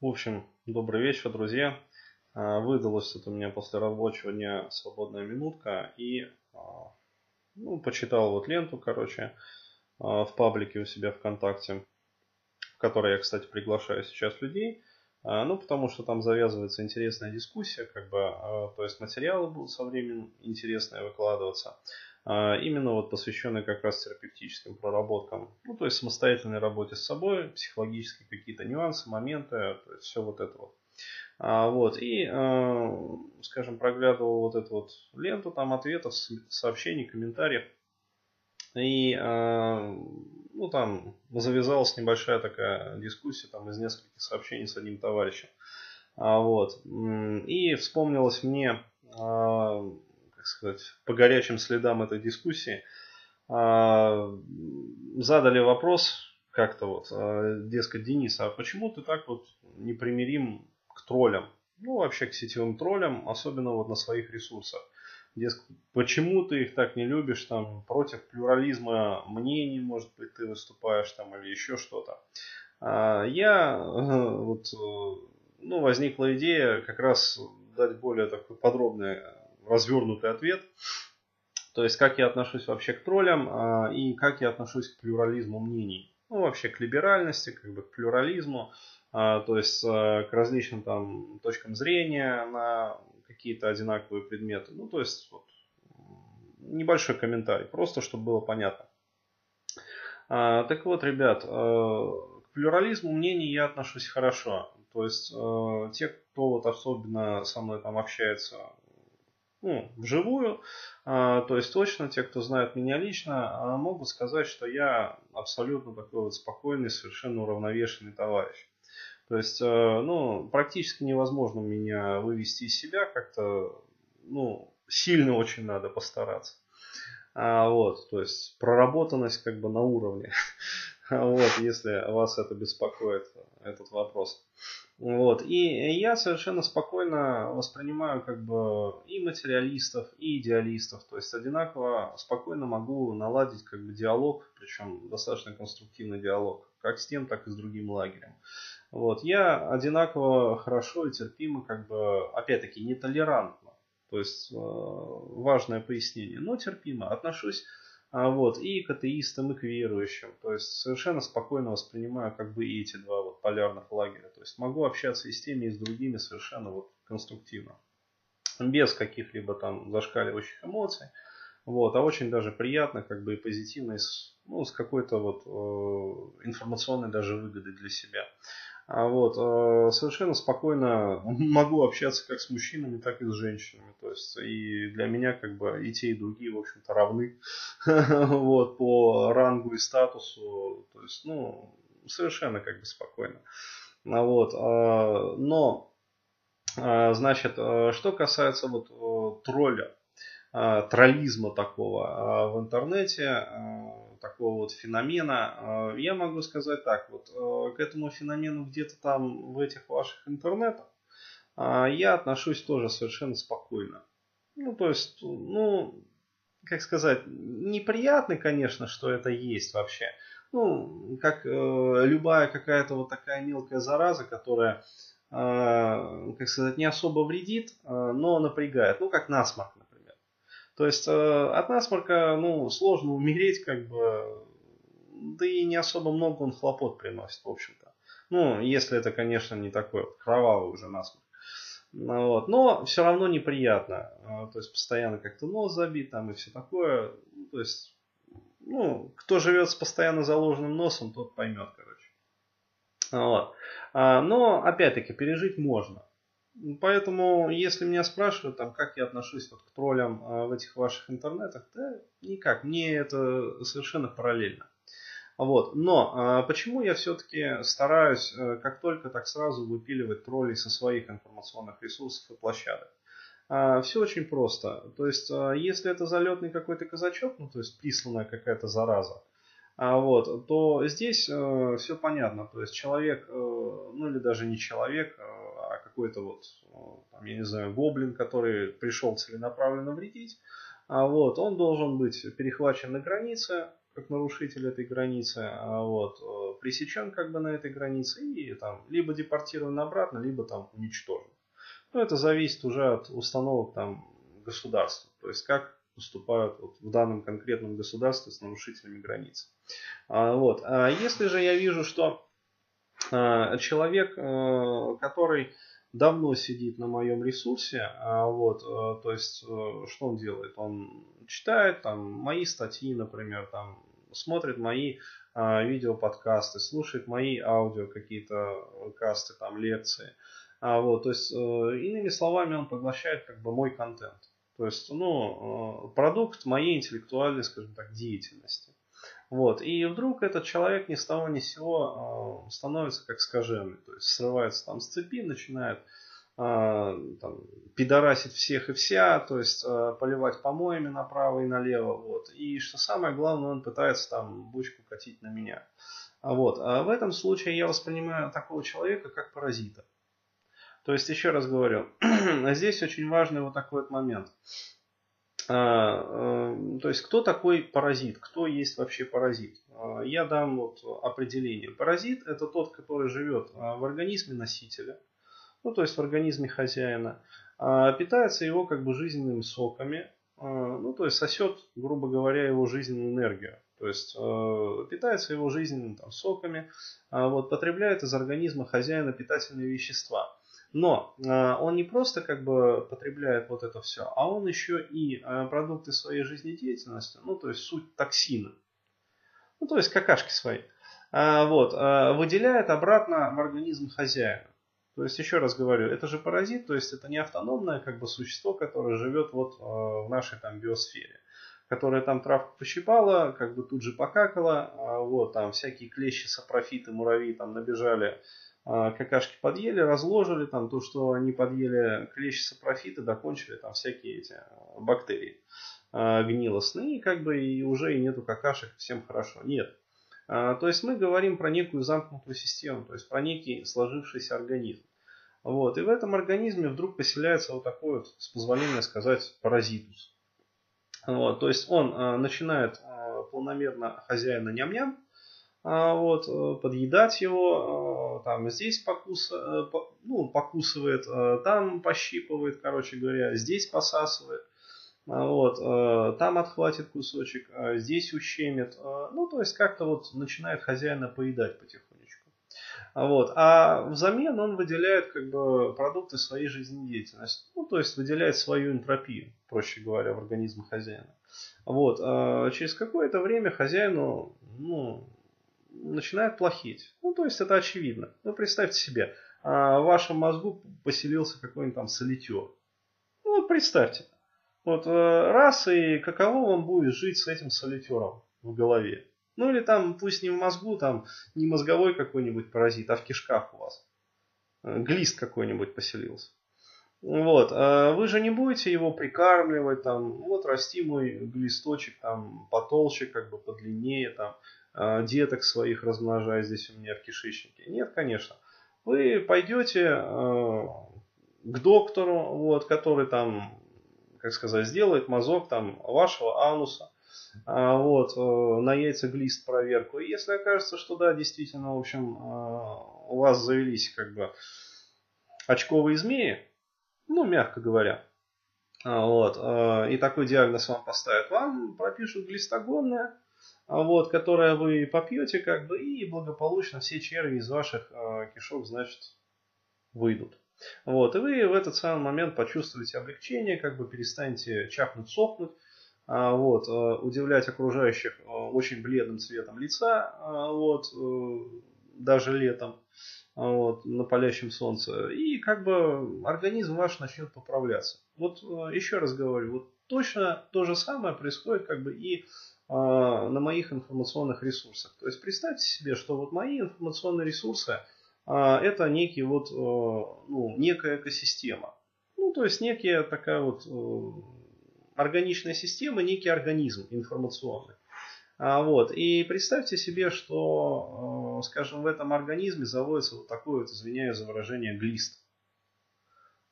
В общем, добрый вечер, друзья. А, выдалась тут у меня после рабочего дня свободная минутка и а, ну, почитал вот ленту, короче, а, в паблике у себя ВКонтакте, в которой я, кстати, приглашаю сейчас людей. Ну, потому что там завязывается интересная дискуссия, как бы, то есть материалы будут со временем интересные выкладываться. Именно вот посвященные как раз терапевтическим проработкам, ну, то есть самостоятельной работе с собой, психологические какие-то нюансы, моменты, то есть все вот это вот. А, вот, и, э, скажем, проглядывал вот эту вот ленту там ответов, сообщений, комментариев. И, э, ну, там завязалась небольшая такая дискуссия там из нескольких сообщений с одним товарищем. А, вот. И вспомнилось мне, сказать, по горячим следам этой дискуссии, задали вопрос как-то вот, дескать, Денис, а почему ты так вот непримирим троллям. Ну, вообще к сетевым троллям, особенно вот на своих ресурсах. Дескать, почему ты их так не любишь, там, против плюрализма мнений, может быть, ты выступаешь там или еще что-то. А, я, вот, ну, возникла идея как раз дать более такой подробный, развернутый ответ. То есть, как я отношусь вообще к троллям а, и как я отношусь к плюрализму мнений. Ну, вообще к либеральности, как бы к плюрализму. А, то есть а, к различным там точкам зрения на какие-то одинаковые предметы. Ну, то есть вот, небольшой комментарий, просто чтобы было понятно. Так вот, ребят, к плюрализму мнений я отношусь хорошо. То есть те, кто вот особенно со мной там общается ну, вживую, то есть точно те, кто знает меня лично, могут сказать, что я абсолютно такой вот спокойный, совершенно уравновешенный товарищ. То есть, э, ну, практически невозможно меня вывести из себя как-то, ну, сильно очень надо постараться. А, вот, то есть проработанность как бы на уровне. Вот, если вас это беспокоит, этот вопрос. Вот, и я совершенно спокойно воспринимаю как бы и материалистов, и идеалистов. То есть одинаково спокойно могу наладить как бы диалог, причем достаточно конструктивный диалог, как с тем, так и с другим лагерем. Вот. Я одинаково хорошо и терпимо, как бы, опять-таки, нетолерантно. То есть, э, важное пояснение, но терпимо отношусь вот, и к атеистам, и к верующим. То есть, совершенно спокойно воспринимаю как бы и эти два вот полярных лагеря. То есть, могу общаться и с теми, и с другими совершенно вот конструктивно. Без каких-либо там зашкаливающих эмоций. Вот, а очень даже приятно, как бы и позитивно, и с, ну, с какой-то вот э, информационной даже выгодой для себя. А вот, э, совершенно спокойно могу общаться как с мужчинами, так и с женщинами. То есть и для меня как бы и те, и другие, в общем-то, равны вот, по рангу и статусу. То есть, ну, совершенно как бы спокойно. А вот, э, но, э, значит, что касается вот тролля, троллизма такого в интернете, такого вот феномена. Я могу сказать так, вот э, к этому феномену где-то там в этих ваших интернетах я отношусь тоже совершенно спокойно. Ну, то есть, ну, как сказать, неприятно, конечно, что это есть вообще. Ну, как э, любая какая-то вот такая мелкая зараза, которая, э, как сказать, не особо вредит, э, но напрягает. Ну, как насморк, то есть э, от насморка ну, сложно умереть, как бы, да и не особо много он хлопот приносит, в общем-то. Ну, если это, конечно, не такой кровавый уже насморк. Ну, вот. Но все равно неприятно. Э, то есть постоянно как-то нос забит там и все такое. Ну, то есть, ну, кто живет с постоянно заложенным носом, тот поймет, короче. Вот. А, но, опять-таки, пережить можно. Поэтому, если меня спрашивают, там, как я отношусь вот к троллям а, в этих ваших интернетах, да никак, мне это совершенно параллельно. Вот. Но а, почему я все-таки стараюсь а, как только так сразу выпиливать троллей со своих информационных ресурсов и площадок? А, все очень просто. То есть, а, если это залетный какой-то казачок, ну то есть присланная какая-то зараза, а вот, то здесь э, все понятно. То есть человек, э, ну или даже не человек, э, какой-то вот, э, там, я не знаю, гоблин, который пришел целенаправленно вредить, а вот, он должен быть перехвачен на границе, как нарушитель этой границы, а вот, э, пресечен как бы на этой границе и там либо депортирован обратно, либо там уничтожен. Но это зависит уже от установок там государства, то есть как поступают вот в данном конкретном государстве с нарушителями границ. А, вот. А если же я вижу, что а, человек, э, который давно сидит на моем ресурсе, а, вот, э, то есть, э, что он делает? Он читает там мои статьи, например, там, смотрит мои а, видеоподкасты, слушает мои аудио какие-то касты, там, лекции. А, вот, то есть, иными словами, он поглощает как бы мой контент. То есть, ну, продукт моей интеллектуальной, скажем так, деятельности. Вот. И вдруг этот человек ни с того ни с сего э, становится как скаженный. То есть срывается там с цепи, начинает э, там, пидорасить всех и вся, то есть э, поливать помоями направо и налево. Вот. И что самое главное, он пытается там бучку катить на меня. А вот. А в этом случае я воспринимаю такого человека как паразита. То есть, еще раз говорю, здесь очень важный вот такой вот момент. А, э, то есть, кто такой паразит? Кто есть вообще паразит? А, я дам вот определение. Паразит – это тот, который живет а, в организме носителя, ну, то есть в организме хозяина, питается его как бы жизненными соками, ну, то есть сосет, грубо говоря, его жизненную энергию. То есть питается его жизненными там, соками, вот, потребляет из организма хозяина питательные вещества. Но э, он не просто как бы потребляет вот это все, а он еще и э, продукты своей жизнедеятельности, ну то есть суть токсины, ну то есть какашки свои, э, вот, выделяет обратно в организм хозяина. То есть, еще раз говорю, это же паразит, то есть это не автономное как бы существо, которое живет вот в нашей там биосфере которая там травку пощипала, как бы тут же покакала, а вот там всякие клещи, сапрофиты, муравьи там набежали, а, какашки подъели, разложили, там то, что они подъели клещи сапрофиты, докончили там всякие эти а, бактерии а, гнилостные, как бы и уже и нету какашек, всем хорошо. Нет. То есть мы говорим про некую замкнутую систему, то есть про некий сложившийся организм. Вот. И в этом организме вдруг поселяется вот такой вот, с позволения сказать, паразитус. Вот. То есть он начинает полномерно хозяина ням-ням, а, вот, э, подъедать его, э, там здесь покус, э, ну, покусывает, там пощипывает, короче говоря, здесь посасывает, а, вот, там отхватит кусочек, а здесь ущемит, ну, то есть как-то вот начинает хозяина поедать потихонечку. Вот. А взамен он выделяет как бы продукты своей жизнедеятельности. Ну, то есть выделяет свою энтропию, проще говоря, в организм хозяина. Вот. А через какое-то время хозяину, ну, начинает плохеть. Ну, то есть это очевидно. Ну, представьте себе, а, в вашем мозгу поселился какой-нибудь там солитер. Ну, вот представьте. Вот э, раз и каково вам будет жить с этим солитером в голове. Ну или там, пусть не в мозгу, там не мозговой какой-нибудь паразит, а в кишках у вас. Э, глист какой-нибудь поселился. Вот, а вы же не будете его прикармливать, там, вот расти мой глисточек, там, потолще, как бы подлиннее, там, деток своих размножая здесь у меня в кишечнике. Нет, конечно. Вы пойдете а, к доктору, вот, который там, как сказать, сделает мазок там вашего ануса, а, вот, э, на яйцеглист проверку. И если окажется, что да, действительно, в общем, у вас завелись как бы очковые змеи, ну, мягко говоря, вот, и такой диагноз вам поставят, вам пропишут глистогонное, вот, которое вы попьете, как бы, и благополучно все черви из ваших э, кишок, значит, выйдут. Вот, и вы в этот самый момент почувствуете облегчение, как бы перестанете чахнуть, сохнуть, а, вот, э, удивлять окружающих э, очень бледным цветом лица, а, вот, э, даже летом, а, вот, на палящем солнце, и как бы организм ваш начнет поправляться. Вот э, еще раз говорю, вот точно то же самое происходит как бы и на моих информационных ресурсах. То есть представьте себе, что вот мои информационные ресурсы а, это некий вот, э, ну, некая экосистема. Ну, то есть некая такая вот э, органичная система, некий организм информационный. А, вот. И представьте себе, что, э, скажем, в этом организме заводится вот такой вот, извиняюсь за выражение, глист.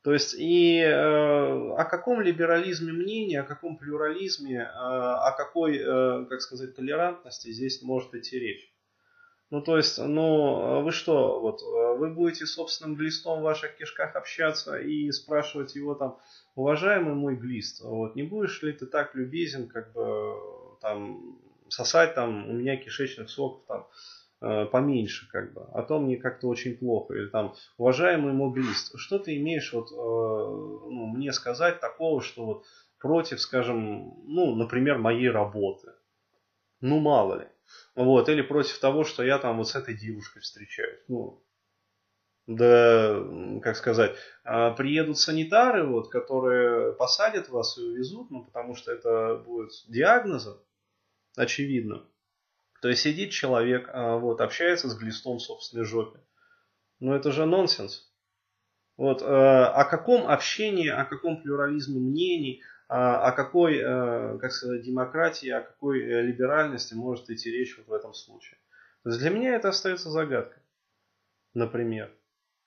То есть и э, о каком либерализме мнения, о каком плюрализме, э, о какой, э, как сказать, толерантности здесь может идти речь. Ну, то есть, ну, вы что, вот, вы будете собственным глистом в ваших кишках общаться и спрашивать его там, уважаемый мой глист, вот, не будешь ли ты так любезен, как бы, там, сосать там у меня кишечных соков там поменьше, как бы, а то мне как-то очень плохо. Или там, уважаемый моглист, что ты имеешь вот, э, ну, мне сказать такого, что вот против, скажем, ну, например, моей работы? Ну, мало ли. Вот, или против того, что я там вот с этой девушкой встречаюсь. Ну, да, как сказать, а приедут санитары, вот, которые посадят вас и увезут, ну, потому что это будет диагнозом, очевидно. То есть сидит человек, а, вот, общается с глистом в собственной жопе. Ну это же нонсенс. Вот, э, о каком общении, о каком плюрализме мнений, а, о какой, э, как сказать, демократии, о какой э, либеральности может идти речь вот в этом случае. То есть для меня это остается загадкой, например.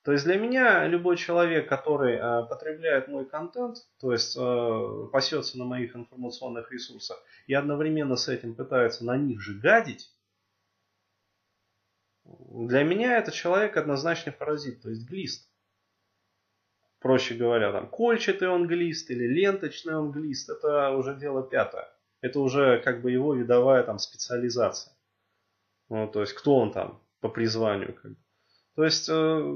То есть для меня любой человек, который э, потребляет мой контент, то есть э, пасется на моих информационных ресурсах и одновременно с этим пытается на них же гадить, для меня этот человек однозначно паразит, то есть глист. Проще говоря, там кольчатый он глист или ленточный он глист, это уже дело пятое. Это уже как бы его видовая там специализация. Ну, то есть кто он там по призванию. Как бы. То есть, э,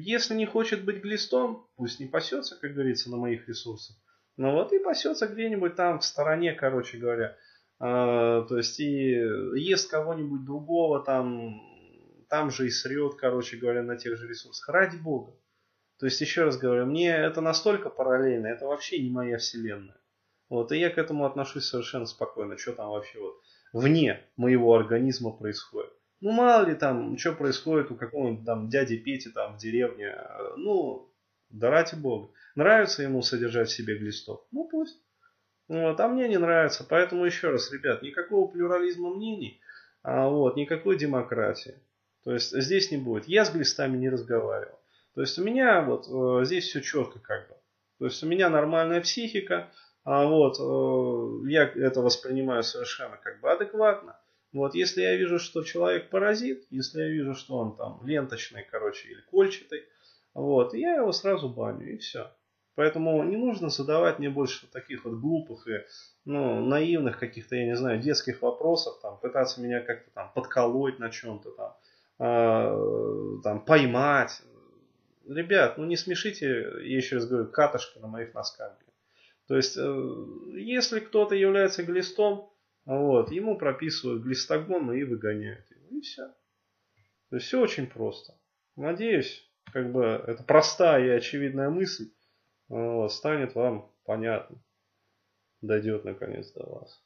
если не хочет быть глистом, пусть не пасется, как говорится, на моих ресурсах. Но вот и пасется где-нибудь там в стороне, короче говоря. А, то есть и ест кого-нибудь другого, там, там же и срет, короче говоря, на тех же ресурсах. Ради бога. То есть, еще раз говорю, мне это настолько параллельно, это вообще не моя вселенная. Вот, и я к этому отношусь совершенно спокойно, что там вообще вот вне моего организма происходит. Ну, мало ли там, что происходит у какого-нибудь там дяди Пети там в деревне. Ну, да ради бога. Нравится ему содержать в себе глистов? Ну, пусть. Вот, а мне не нравится. Поэтому еще раз, ребят, никакого плюрализма мнений, а, вот, никакой демократии. То есть здесь не будет. Я с глистами не разговаривал. То есть у меня вот э, здесь все четко как бы. То есть у меня нормальная психика, а вот э, я это воспринимаю совершенно как бы адекватно. Вот, если я вижу, что человек паразит, если я вижу, что он там ленточный, короче, или кольчатый, вот, я его сразу баню, и все. Поэтому не нужно задавать мне больше таких вот глупых и ну, наивных каких-то, я не знаю, детских вопросов, там, пытаться меня как-то там подколоть на чем-то там, э, там, поймать. Ребят, ну не смешите, я еще раз говорю, катышки на моих носках. То есть, э, если кто-то является глистом, вот, ему прописывают глистогон и выгоняют его. И все. То есть все очень просто. Надеюсь, как бы эта простая и очевидная мысль вот, станет вам понятна. Дойдет наконец до вас.